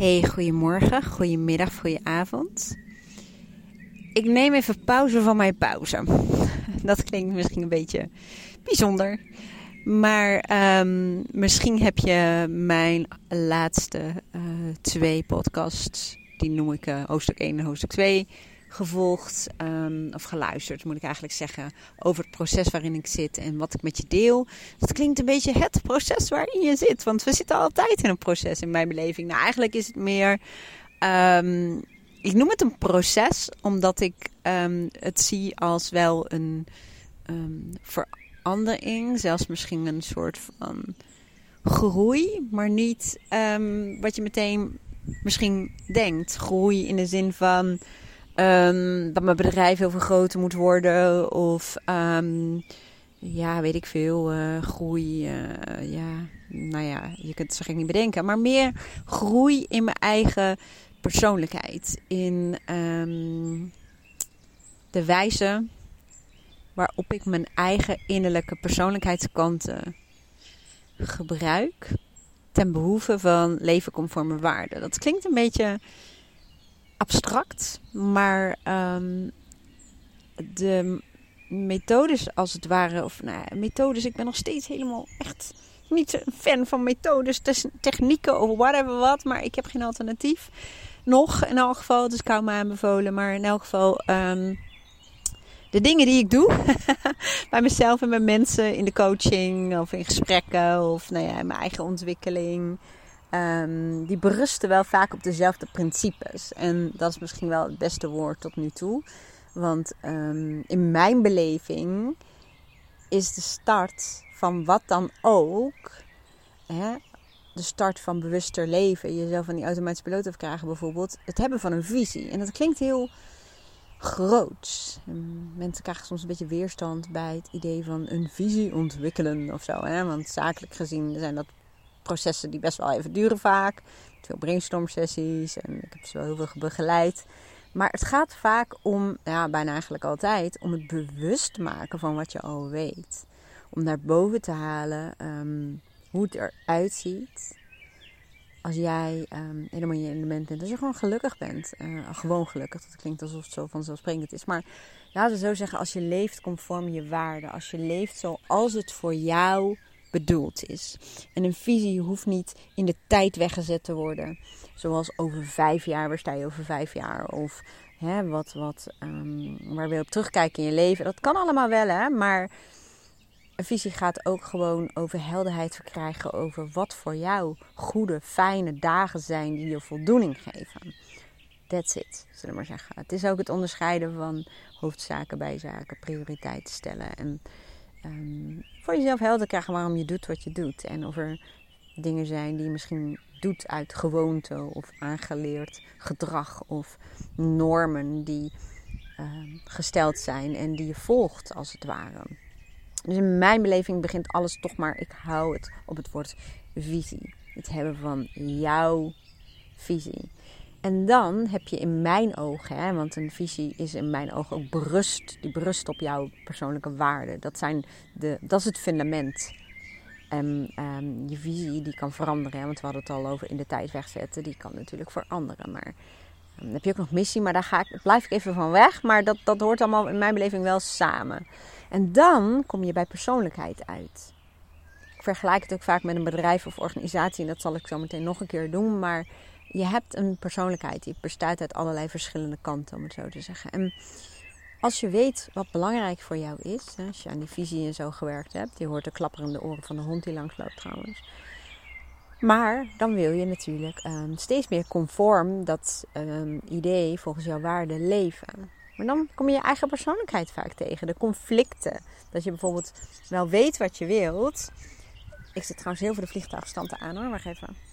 Hey, goedemorgen, goedemiddag, goedenavond. Ik neem even pauze van mijn pauze. Dat klinkt misschien een beetje bijzonder. Maar um, misschien heb je mijn laatste uh, twee podcasts, die noem ik uh, hoofdstuk 1 en hoofdstuk 2, gevolgd um, of geluisterd, moet ik eigenlijk zeggen, over het proces waarin ik zit en wat ik met je deel. Dat klinkt een beetje het proces waarin je zit, want we zitten altijd in een proces in mijn beleving. Nou, eigenlijk is het meer, um, ik noem het een proces, omdat ik um, het zie als wel een verandering, zelfs misschien een soort van groei, maar niet wat je meteen misschien denkt. Groei in de zin van Um, dat mijn bedrijf heel veel groter moet worden. Of um, ja, weet ik veel. Uh, groei. Uh, ja, nou ja, je kunt het zo gek niet bedenken. Maar meer groei in mijn eigen persoonlijkheid. In um, de wijze waarop ik mijn eigen innerlijke persoonlijkheidskanten gebruik. Ten behoeve van leven conforme waarden. Dat klinkt een beetje abstract, maar um, de methodes als het ware, of nou methodes, ik ben nog steeds helemaal echt niet een fan van methodes, technieken of whatever wat, maar ik heb geen alternatief. Nog in elk geval, dus ik hou me aanbevolen, maar in elk geval um, de dingen die ik doe bij mezelf en bij mensen in de coaching of in gesprekken of nou ja, mijn eigen ontwikkeling. Um, die berusten wel vaak op dezelfde principes. En dat is misschien wel het beste woord tot nu toe. Want um, in mijn beleving is de start van wat dan ook. Hè, de start van bewuster leven. Jezelf van die automatische piloot afkrijgen bijvoorbeeld. Het hebben van een visie. En dat klinkt heel groot. mensen krijgen soms een beetje weerstand bij het idee van een visie ontwikkelen of zo. Hè? Want zakelijk gezien zijn dat processen die best wel even duren vaak. Veel brainstorm sessies en ik heb ze wel heel veel begeleid. Maar het gaat vaak om, ja, bijna eigenlijk altijd, om het bewust maken van wat je al weet. Om naar boven te halen um, hoe het eruit ziet. Als jij um, helemaal in je element bent. Als je gewoon gelukkig bent. Uh, gewoon gelukkig. Dat klinkt alsof het zo vanzelfsprekend is. Maar laten we zo zeggen. Als je leeft conform je waarden. Als je leeft zoals het voor jou bedoeld is. En een visie hoeft niet in de tijd weggezet te worden. Zoals over vijf jaar, waar sta je over vijf jaar? Of hè, wat, wat, um, waar wil je op terugkijken in je leven? Dat kan allemaal wel, hè? Maar een visie gaat ook gewoon over helderheid verkrijgen over wat voor jou goede, fijne dagen zijn die je voldoening geven. That's it, zullen we maar zeggen. Het is ook het onderscheiden van hoofdzaken, bijzaken, prioriteiten stellen. En um, voor jezelf helder krijgen waarom je doet wat je doet. En of er dingen zijn die je misschien doet uit gewoonte of aangeleerd gedrag of normen die uh, gesteld zijn en die je volgt als het ware. Dus in mijn beleving begint alles toch maar, ik hou het op het woord visie. Het hebben van jouw visie. En dan heb je in mijn ogen, hè, want een visie is in mijn ogen ook berust, die berust op jouw persoonlijke waarden. Dat, zijn de, dat is het fundament. En um, je visie die kan veranderen, hè, want we hadden het al over in de tijd wegzetten, die kan natuurlijk veranderen. Maar um, dan heb je ook nog missie, maar daar ga ik, blijf ik even van weg. Maar dat, dat hoort allemaal in mijn beleving wel samen. En dan kom je bij persoonlijkheid uit. Ik vergelijk het ook vaak met een bedrijf of organisatie, en dat zal ik zo meteen nog een keer doen. Maar je hebt een persoonlijkheid die bestaat uit allerlei verschillende kanten, om het zo te zeggen. En als je weet wat belangrijk voor jou is, als je aan die visie en zo gewerkt hebt, je hoort de klapperende oren van de hond die langsloopt trouwens. Maar dan wil je natuurlijk um, steeds meer conform dat um, idee volgens jouw waarde leven. Maar dan kom je je eigen persoonlijkheid vaak tegen. De conflicten. Dat je bijvoorbeeld wel weet wat je wilt. Ik zit trouwens heel veel de vliegtuigstanden aan hoor. Wacht even.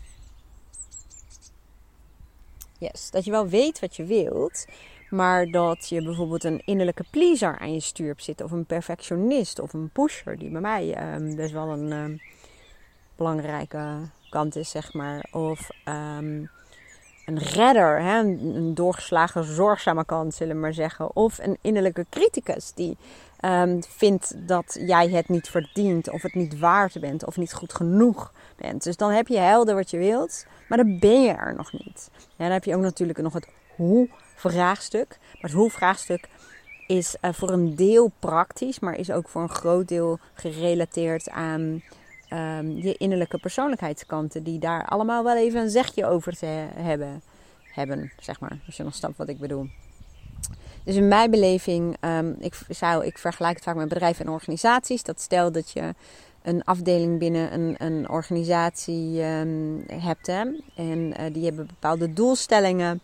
Yes, dat je wel weet wat je wilt, maar dat je bijvoorbeeld een innerlijke pleaser aan je stuur hebt zitten, of een perfectionist of een pusher, die bij mij um, best wel een um, belangrijke kant is, zeg maar. Of um, een redder, hè? Een, doorgeslagen zorgzame kant, zullen we maar zeggen. Of een innerlijke criticus die um, vindt dat jij het niet verdient, of het niet waard bent, of niet goed genoeg bent. Dus dan heb je helder wat je wilt, maar dan ben je er nog niet. En dan heb je ook natuurlijk nog het hoe-vraagstuk. Maar het hoe-vraagstuk is uh, voor een deel praktisch, maar is ook voor een groot deel gerelateerd aan um, je innerlijke persoonlijkheidskanten, die daar allemaal wel even een zegje over te hebben, hebben zeg maar, als je nog snapt wat ik bedoel. Dus in mijn beleving, um, ik, zou, ik vergelijk het vaak met bedrijven en organisaties. Dat stel dat je een afdeling binnen een, een organisatie um, hebt. Hè? En uh, die hebben bepaalde doelstellingen.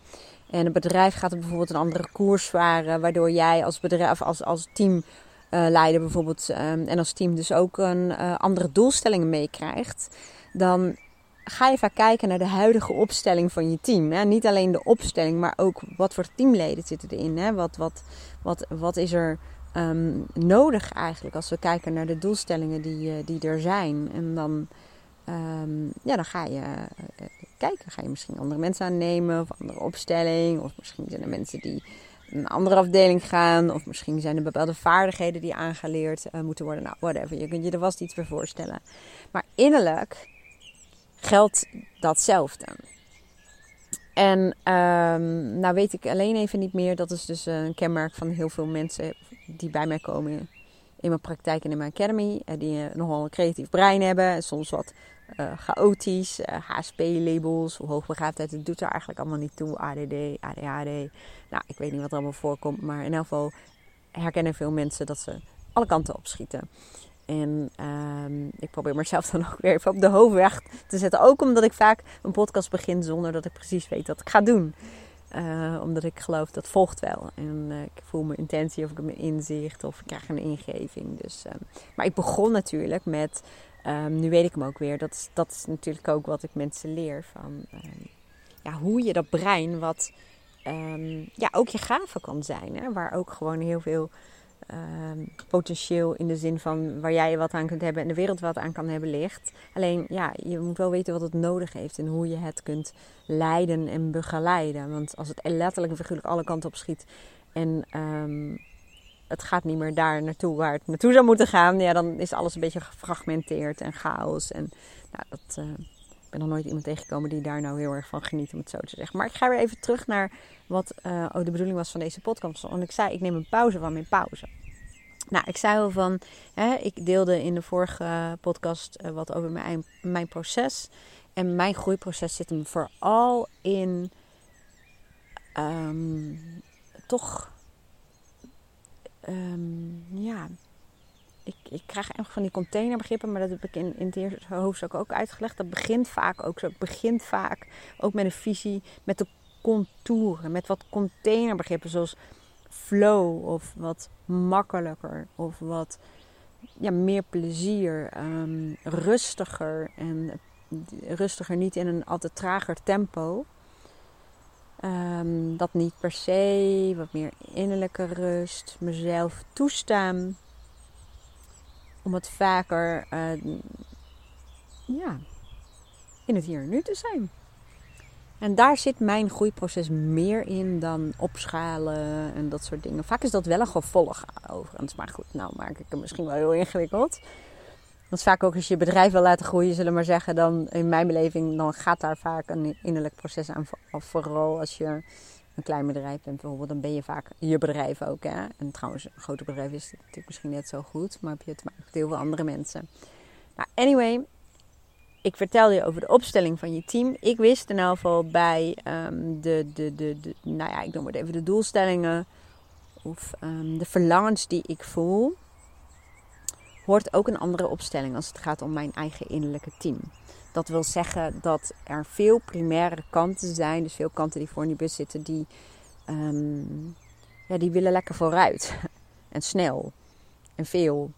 En een bedrijf gaat bijvoorbeeld een andere koers varen. Waardoor jij als bedrijf, als, als team leider bijvoorbeeld um, en als team dus ook een uh, andere doelstellingen meekrijgt, dan ga je vaak kijken naar de huidige opstelling van je team. Hè? Niet alleen de opstelling, maar ook wat voor teamleden zitten erin. Hè? Wat, wat, wat, wat is er um, nodig eigenlijk als we kijken naar de doelstellingen die, uh, die er zijn. En dan, um, ja, dan ga je kijken. Ga je misschien andere mensen aannemen of andere opstelling. Of misschien zijn er mensen die een andere afdeling gaan. Of misschien zijn er bepaalde vaardigheden die aangeleerd uh, moeten worden. Nou, whatever. Je kunt je er vast iets voor voorstellen. Maar innerlijk geldt datzelfde. En um, nou weet ik alleen even niet meer. Dat is dus een kenmerk van heel veel mensen die bij mij komen in mijn praktijk en in mijn academy. Eh, die nogal een creatief brein hebben. Soms wat uh, chaotisch. HSP-labels, hoe hoogbegaafdheid. Het doet er eigenlijk allemaal niet toe. ADD, ADHD. Nou, ik weet niet wat er allemaal voorkomt. Maar in elk geval herkennen veel mensen dat ze alle kanten opschieten. En um, ik probeer mezelf dan ook weer even op de hoofdweg te zetten. Ook omdat ik vaak een podcast begin zonder dat ik precies weet wat ik ga doen. Uh, omdat ik geloof dat volgt wel. En ik voel mijn intentie of ik mijn inzicht of ik krijg een ingeving. Dus, uh, maar ik begon natuurlijk met, um, nu weet ik hem ook weer, dat is, dat is natuurlijk ook wat ik mensen leer. Van um, ja, hoe je dat brein, wat ja, ook je gave kan zijn. Hè? Waar ook gewoon heel veel potentieel in de zin van waar jij wat aan kunt hebben en de wereld wat aan kan hebben ligt. Alleen ja, je moet wel weten wat het nodig heeft en hoe je het kunt leiden en begeleiden. Want als het letterlijk en alle kanten op schiet en het gaat niet meer daar naartoe waar het naartoe zou moeten gaan, ja, dan is alles een beetje gefragmenteerd en chaos. En nou, dat. Uh, ik ben nog nooit iemand tegengekomen die daar nou heel erg van geniet, om het zo te zeggen. Maar ik ga weer even terug naar wat uh, de bedoeling was van deze podcast. Want ik zei, ik neem een pauze van mijn pauze. Nou, ik zei al van, hè, ik deelde in de vorige podcast uh, wat over mijn, mijn proces. En mijn groeiproces zit hem vooral in um, toch, um, ja, ik, ik krijg echt van die containerbegrippen, maar dat heb ik in, in het eerste hoofdstuk ook uitgelegd. Dat begint vaak ook zo. Het begint vaak ook met een visie, met de contouren, met wat containerbegrippen zoals flow of wat makkelijker of wat ja, meer plezier, um, rustiger en rustiger niet in een altijd trager tempo. Um, dat niet per se, wat meer innerlijke rust, mezelf toestaan om het vaker uh, ja, in het hier en nu te zijn. En daar zit mijn groeiproces meer in dan opschalen en dat soort dingen. Vaak is dat wel een gevolg overigens. Maar goed, nou maak ik het misschien wel heel ingewikkeld. Want vaak ook als je bedrijf wil laten groeien, zullen we maar zeggen, dan in mijn beleving, dan gaat daar vaak een innerlijk proces aan. Vooral als je een klein bedrijf bent bijvoorbeeld, dan ben je vaak je bedrijf ook. Hè? En trouwens, een grote bedrijf is natuurlijk misschien net zo goed, maar heb je te maken met heel veel andere mensen. Nou, anyway, ik vertelde je over de opstelling van je team. Ik wist in elk geval bij um, de, de, de, de, nou ja, ik noem het even de doelstellingen of um, de verlangens die ik voel, hoort ook een andere opstelling als het gaat om mijn eigen innerlijke team. Dat wil zeggen dat er veel primaire kanten zijn, dus veel kanten die voor in die bus zitten, die, um, ja, die willen lekker vooruit. En snel. En veel.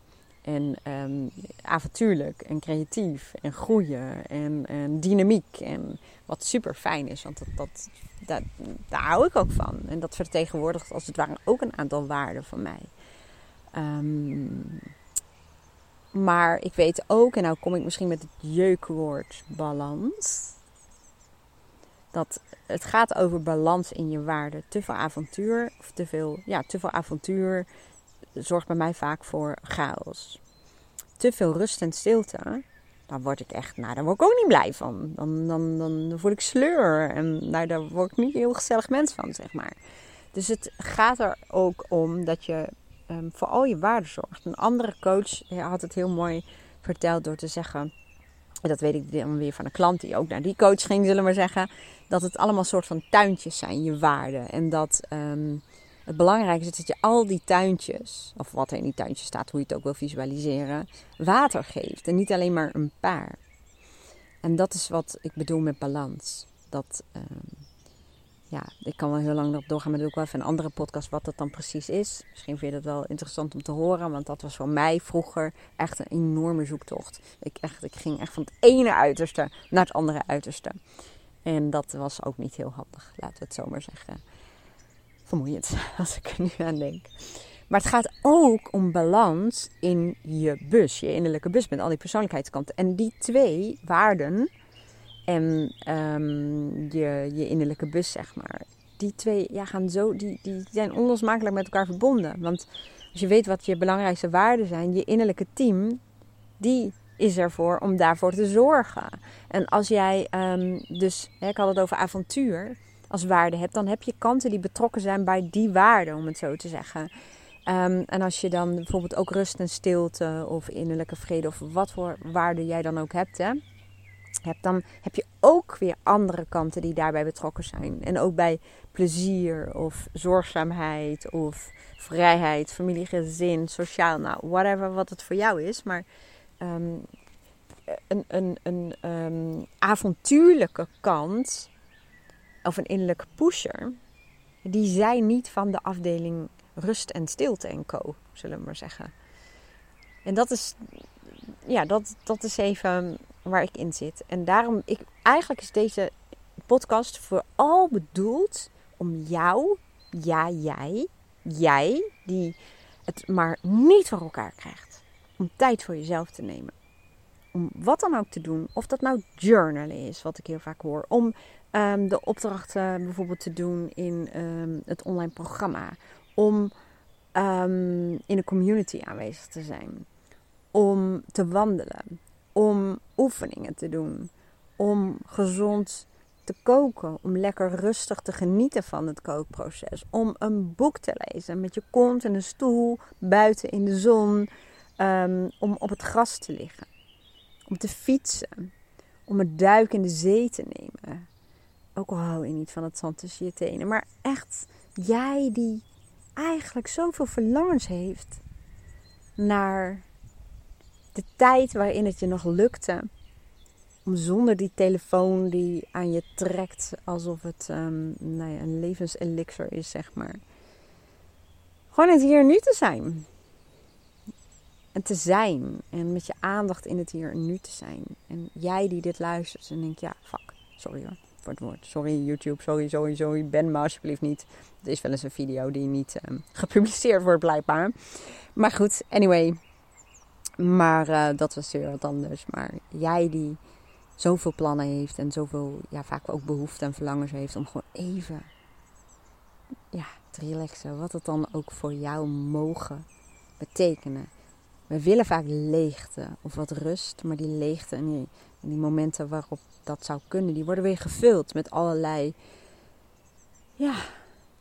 En um, avontuurlijk en creatief en groeien en, dynamiek. En wat super fijn is, want dat, dat, dat, daar hou ik ook van. En dat vertegenwoordigt als het ware ook een aantal waarden van mij. Um, maar ik weet ook, en nou kom ik misschien met het jeukwoord balans, Dat het gaat over balans in je waarden. Te veel avontuur, of te veel, ja, te veel avontuur zorgt bij mij vaak voor chaos. Te veel rust en stilte, dan word ik echt, nou, daar word ik ook niet blij van. Dan, dan, dan, word ik sleur en nou, daar word ik niet heel gezellig mens van, zeg maar. Dus het gaat er ook om dat je um, voor al je waarden zorgt. Een andere coach had het heel mooi verteld door te zeggen, dat weet ik dan weer van een klant die ook naar die coach ging, zullen we maar zeggen, dat het allemaal soort van tuintjes zijn, je waarden. En dat um, het belangrijkste is dat je al die tuintjes, of wat er in die tuintjes staat, hoe je het ook wil visualiseren, water geeft. En niet alleen maar een paar. En dat is wat ik bedoel met balans. Dat, um, ja, ik kan wel heel lang erop doorgaan, maar doe ik wel even een andere podcast wat dat dan precies is. Misschien vind je dat wel interessant om te horen, want dat was voor mij vroeger echt een enorme zoektocht. Ik, echt, ik ging echt van het ene uiterste naar het andere uiterste. En dat was ook niet heel handig, laten we het zo maar zeggen vermoeiend als ik er nu aan denk. Maar het gaat ook om balans in je bus, je innerlijke bus met al die persoonlijkheidskanten. En die twee waarden en um, je, je innerlijke bus, zeg maar, die twee ja, gaan zo, die, die zijn onlosmakelijk met elkaar verbonden. Want als je weet wat je belangrijkste waarden zijn, je innerlijke team, die is ervoor om daarvoor te zorgen. En als jij um, dus, hè, ik had het over avontuur als waarde hebt, dan heb je kanten die betrokken zijn bij die waarde, om het zo te zeggen. Um, en als je dan bijvoorbeeld ook rust en stilte of innerlijke vrede of wat voor waarde jij dan ook hebt, hè, hebt, dan heb je ook weer andere kanten die daarbij betrokken zijn. En ook bij plezier of zorgzaamheid of vrijheid, familie, gezin, sociaal, nou, whatever wat het voor jou is. Maar um, een, een, een um, avontuurlijke kant of een innerlijke pusher, die zijn niet van de afdeling rust en stilte en co, zullen we maar zeggen. En dat is, ja, dat, dat is even waar ik in zit. En daarom, ik, eigenlijk is deze podcast vooral bedoeld om jou, ja, jij, jij, die het maar niet voor elkaar krijgt, om tijd voor jezelf te nemen. Om wat dan ook te doen. Of dat nou journalen is, wat ik heel vaak hoor. Om um, de opdrachten bijvoorbeeld te doen in um, het online programma. Om um, in de community aanwezig te zijn. Om te wandelen. Om oefeningen te doen. Om gezond te koken. Om lekker rustig te genieten van het kookproces. Om een boek te lezen met je kont in een stoel, buiten in de zon. om op het gras te liggen. Om te fietsen. Om een duik in de zee te nemen ook al hou je niet van het zand tussen je tenen. Maar echt, jij die eigenlijk zoveel verlangens heeft naar de tijd waarin het je nog lukte. Om zonder die telefoon die aan je trekt alsof het um, nou ja, een levenselixer is, zeg maar. Gewoon het hier nu te zijn. En te zijn. En met je aandacht in het hier nu te zijn. En jij die dit luistert en denkt, ja, fuck, sorry hoor het woord. Sorry YouTube, sorry, sorry, sorry. Ben me alsjeblieft niet. Het is wel eens een video die niet um, gepubliceerd wordt blijkbaar. Maar goed, anyway. Maar uh, dat was weer wat anders. Maar jij die zoveel plannen heeft en zoveel, ja, vaak ook behoefte en verlangens heeft om gewoon even ja, te relaxen. Wat het dan ook voor jou mogen betekenen. We willen vaak leegte of wat rust, maar die leegte en die, en die momenten waarop dat zou kunnen, die worden weer gevuld met allerlei ja,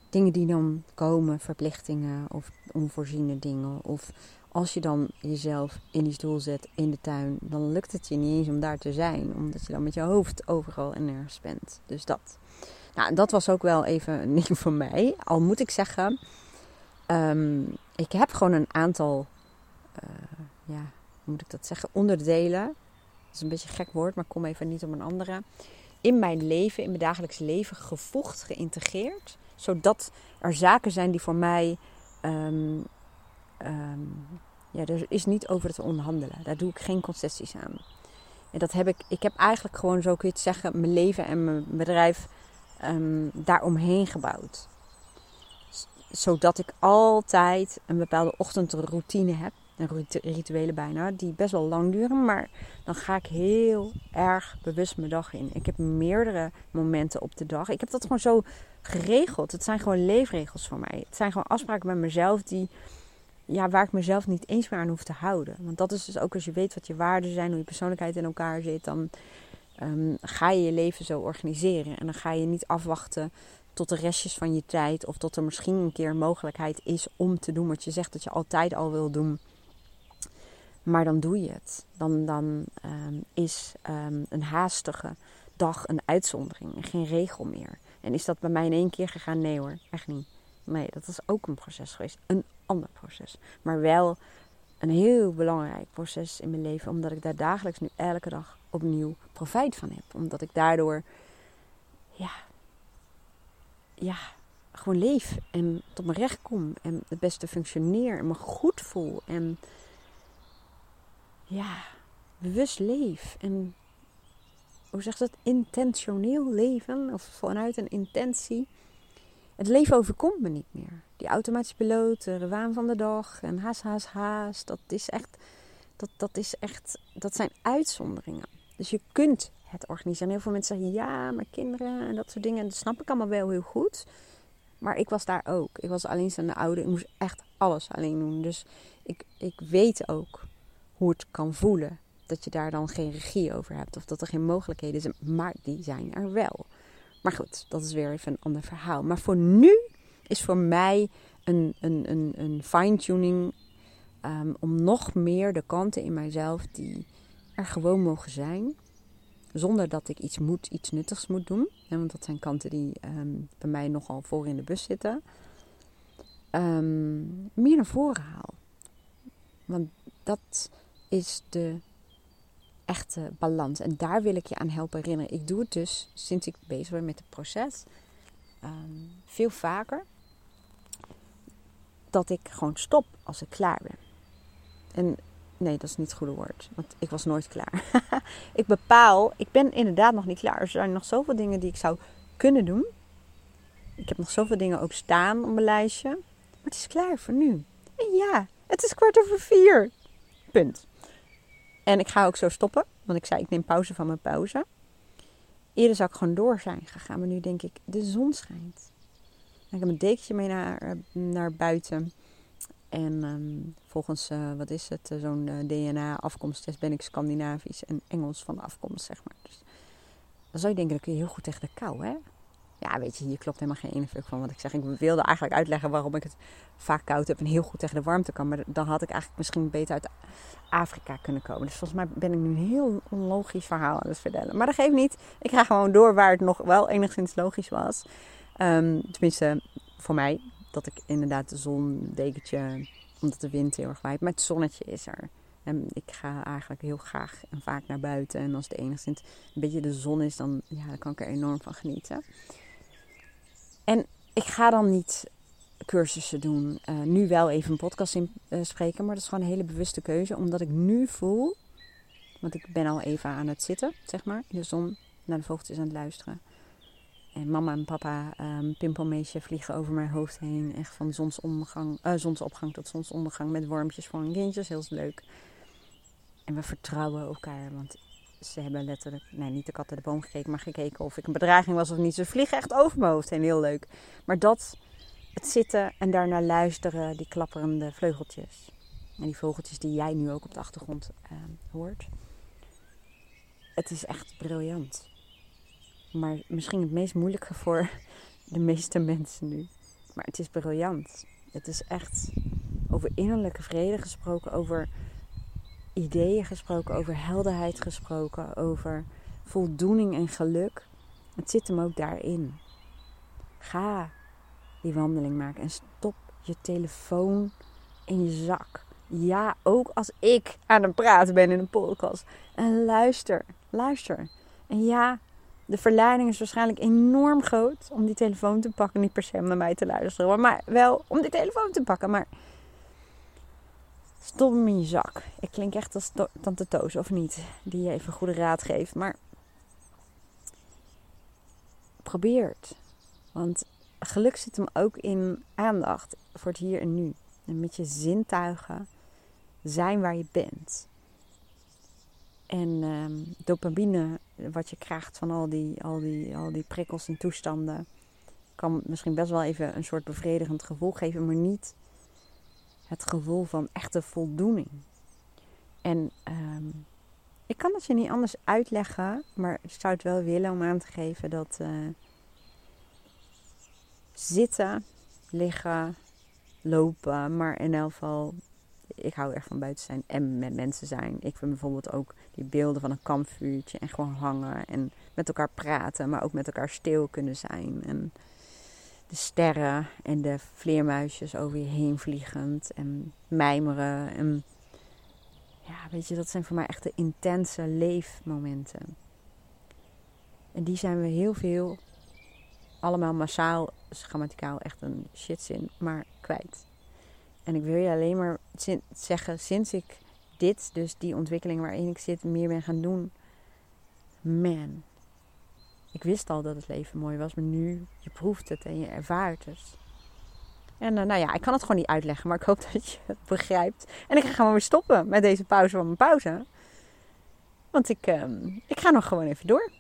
dingen die dan komen, verplichtingen of onvoorziene dingen. Of als je dan jezelf in die stoel zet in de tuin, dan lukt het je niet eens om daar te zijn, omdat je dan met je hoofd overal en nergens bent. Dus dat. Nou, dat was ook wel even een ding voor mij. Al moet ik zeggen, um, ik heb gewoon een aantal, uh, ja, hoe moet ik dat zeggen, onderdelen is een beetje een gek woord, maar kom even niet op een andere. In mijn leven, in mijn dagelijks leven gevoegd, geïntegreerd. Zodat er zaken zijn die voor mij. Um, um, ja, er is niet over te onderhandelen. Daar doe ik geen concessies aan. En dat heb ik. Ik heb eigenlijk gewoon, zo kun je het zeggen, mijn leven en mijn bedrijf um, daaromheen gebouwd. Zodat ik altijd een bepaalde ochtendroutine heb en rituelen bijna, die best wel lang duren. Maar dan ga ik heel erg bewust mijn dag in. Ik heb meerdere momenten op de dag. Ik heb dat gewoon zo geregeld. Het zijn gewoon leefregels voor mij. Het zijn gewoon afspraken met mezelf die, ja, waar ik mezelf niet eens meer aan hoef te houden. Want dat is dus ook als je weet wat je waarden zijn, hoe je persoonlijkheid in elkaar zit, dan ehm, ga je je leven zo organiseren. En dan ga je niet afwachten tot de restjes van je tijd of tot er misschien een keer mogelijkheid is om te doen wat je zegt dat je altijd al wil doen. Maar dan doe je het. Dan, dan ehm, is ehm, een haastige dag een uitzondering en geen regel meer. En is dat bij mij in één keer gegaan? Nee hoor, echt niet. Nee, dat is ook een proces geweest. Een ander proces. Maar wel een heel belangrijk proces in mijn leven. Omdat ik daar dagelijks nu elke dag opnieuw profijt van heb. Omdat ik daardoor, ja, ja, gewoon leef. En tot mijn recht kom. En het beste functioneer. En me goed voel. En ja, bewust leef. En hoe zegt het? Intentioneel leven. Of vanuit een intentie. Het leven overkomt me niet meer. Die automatische piloot, de waan van de dag en haast, haast, haast. Dat is echt, dat, dat is echt, dat zijn uitzonderingen. Dus je kunt het organiseren. heel veel mensen zeggen, ja, maar kinderen en dat soort dingen. En dat snap ik allemaal wel heel goed. Maar ik was daar ook. Ik was alleenstaande ouder. Ik moest echt alles alleen doen. Dus ik, ik weet ook hoe het kan voelen. Dat je daar dan geen regie over hebt. Of dat er geen mogelijkheden zijn. Maar die zijn er wel. Maar goed, dat is weer even een ander verhaal. Maar voor nu is voor mij een, een, een, een fine-tuning. Um, om nog meer de kanten in mijzelf die er gewoon mogen zijn. Zonder dat ik iets moet, iets nuttigs moet doen. want dat zijn kanten die um, bij mij nogal voor in de bus zitten. Um, meer naar voren haal. Want dat is de echte balans. En daar wil ik je aan helpen herinneren. Ik doe het dus sinds ik bezig ben met het proces. Veel vaker. Dat ik gewoon stop als ik klaar ben. En nee, dat is niet het goede woord. Want ik was nooit klaar. ik bepaal, ik ben inderdaad nog niet klaar. Er zijn nog zoveel dingen die ik zou kunnen doen. Ik heb nog zoveel dingen ook staan op mijn lijstje. Maar het is klaar voor nu. En ja, het is kwart over vier. Punt. En ik ga ook zo stoppen. Want ik zei, ik neem pauze van mijn pauze. Eerder zou ik gewoon door zijn gegaan. Maar nu denk ik, de zon schijnt. Ik heb een dekentje mee naar, eh, naar buiten. En um, volgens, uh, wat is het, uh, zo'n DNA-afkomsttest ben ik Scandinavisch en Engels van de afkomst, zeg maar. Dus dan zou je denken, dat je heel goed tegen de kou, hè? Ja, weet je, hier klopt helemaal geen ene van wat ik zeg. Ik wilde eigenlijk uitleggen waarom ik het vaak koud heb en heel goed tegen de warmte kan. Maar dan had ik eigenlijk misschien beter uit Afrika kunnen komen. Dus volgens mij ben ik nu een heel onlogisch verhaal aan het vertellen. Maar dat geeft niet. Ik ga gewoon door waar het nog wel enigszins logisch was. Um, tenminste, voor mij. Dat ik inderdaad de zon, dekentje, omdat de wind heel erg waait. Maar het zonnetje is er. En ik ga eigenlijk heel graag en vaak naar buiten. En als het enigszins een beetje de zon is, dan, ja, dan kan ik er enorm van genieten. En ik ga dan niet cursussen doen. Uh, nu wel even een podcast in uh, spreken, maar dat is gewoon een hele bewuste keuze. Omdat ik nu voel, want ik ben al even aan het zitten, zeg maar, in de zon, naar de vogeltjes aan het luisteren. En mama en papa, um, vliegen over mijn hoofd heen. Echt van uh, zonsopgang tot zonsondergang met wormpjes voor een kindje. Heel leuk. En we vertrouwen elkaar, want ze hebben letterlijk, nee, niet de kat de boom gekeken, maar gekeken of ik een bedreiging was of niet. Ze vliegen echt over mijn hoofd heen, heel leuk. Maar dat, het zitten en daarnaar luisteren, die klapperende vleugeltjes. En die vogeltjes die jij nu ook op de achtergrond uh, hoort. Het is echt briljant. Maar misschien het meest moeilijke voor de meeste mensen nu. Maar het is briljant. Het is echt over innerlijke vrede gesproken, over ideeën gesproken, over helderheid gesproken, over voldoening en geluk. Het zit hem ook daarin. Ga die wandeling maken en stop je telefoon in je zak. Ja, ook als ik aan het praten ben in een podcast. En luister, luister. En ja, de verleiding is waarschijnlijk enorm groot om die telefoon te pakken. Niet per se om naar mij te luisteren, maar wel om die telefoon te pakken. Maar Stop hem in je zak. Ik klink echt als tante Toos, of niet? Die je even goede raad geeft. Maar probeer het. Want geluk zit hem ook in aandacht voor het hier en nu. En met je zintuigen zijn waar je bent. En ehm, dopamine, wat je krijgt van al die, al, die, al die prikkels en toestanden, kan misschien best wel even een soort bevredigend gevoel geven, maar niet het gevoel van echte voldoening. En ehm, ik kan het je niet anders uitleggen, maar ik zou het wel willen om aan te geven dat uh, zitten, liggen, lopen, maar in elk geval, ik hou erg van buiten zijn en met mensen zijn. Ik vind bijvoorbeeld ook die beelden van een kampvuurtje en gewoon hangen en met elkaar praten, maar ook met elkaar stil kunnen zijn. En de sterren en de vleermuisjes over je heen vliegend en mijmeren. En ja, weet je, dat zijn voor mij echt de intense leefmomenten. En die zijn we heel veel, allemaal massaal, grammaticaal echt een shitzin, maar kwijt. En ik wil je alleen maar zeggen, sinds ik dit, dus die ontwikkeling waarin ik zit, meer ben gaan doen. Man, ik wist al dat het leven mooi was, maar nu, je proeft het en je ervaart het. En uh, nou ja, ik kan het gewoon niet uitleggen, maar ik hoop dat je het begrijpt. En ik ga gewoon weer stoppen met deze pauze van mijn pauze. Want ik, uh, ik ga nog gewoon even door.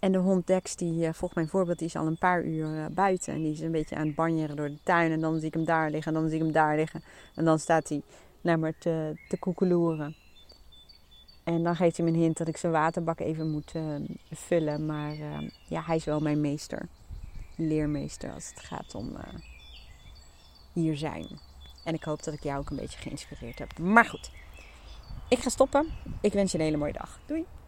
En de hond Dex, die uh, volgt mijn voorbeeld, die is al een paar uur eh, buiten. En die is een beetje aan het banjeren door de tuin. En dan zie ik hem daar liggen, en dan zie ik hem daar liggen. En dan staat hij naar me te, te koekeloeren. En dan geeft hij me een hint dat ik zijn waterbak even moet uh, vullen. Maar ja, hij is wel mijn meester. Leermeester als het gaat om hier zijn. En ik hoop dat ik jou ook een beetje geïnspireerd heb. Maar goed, ik ga stoppen. Ik wens je een hele mooie dag. Doei!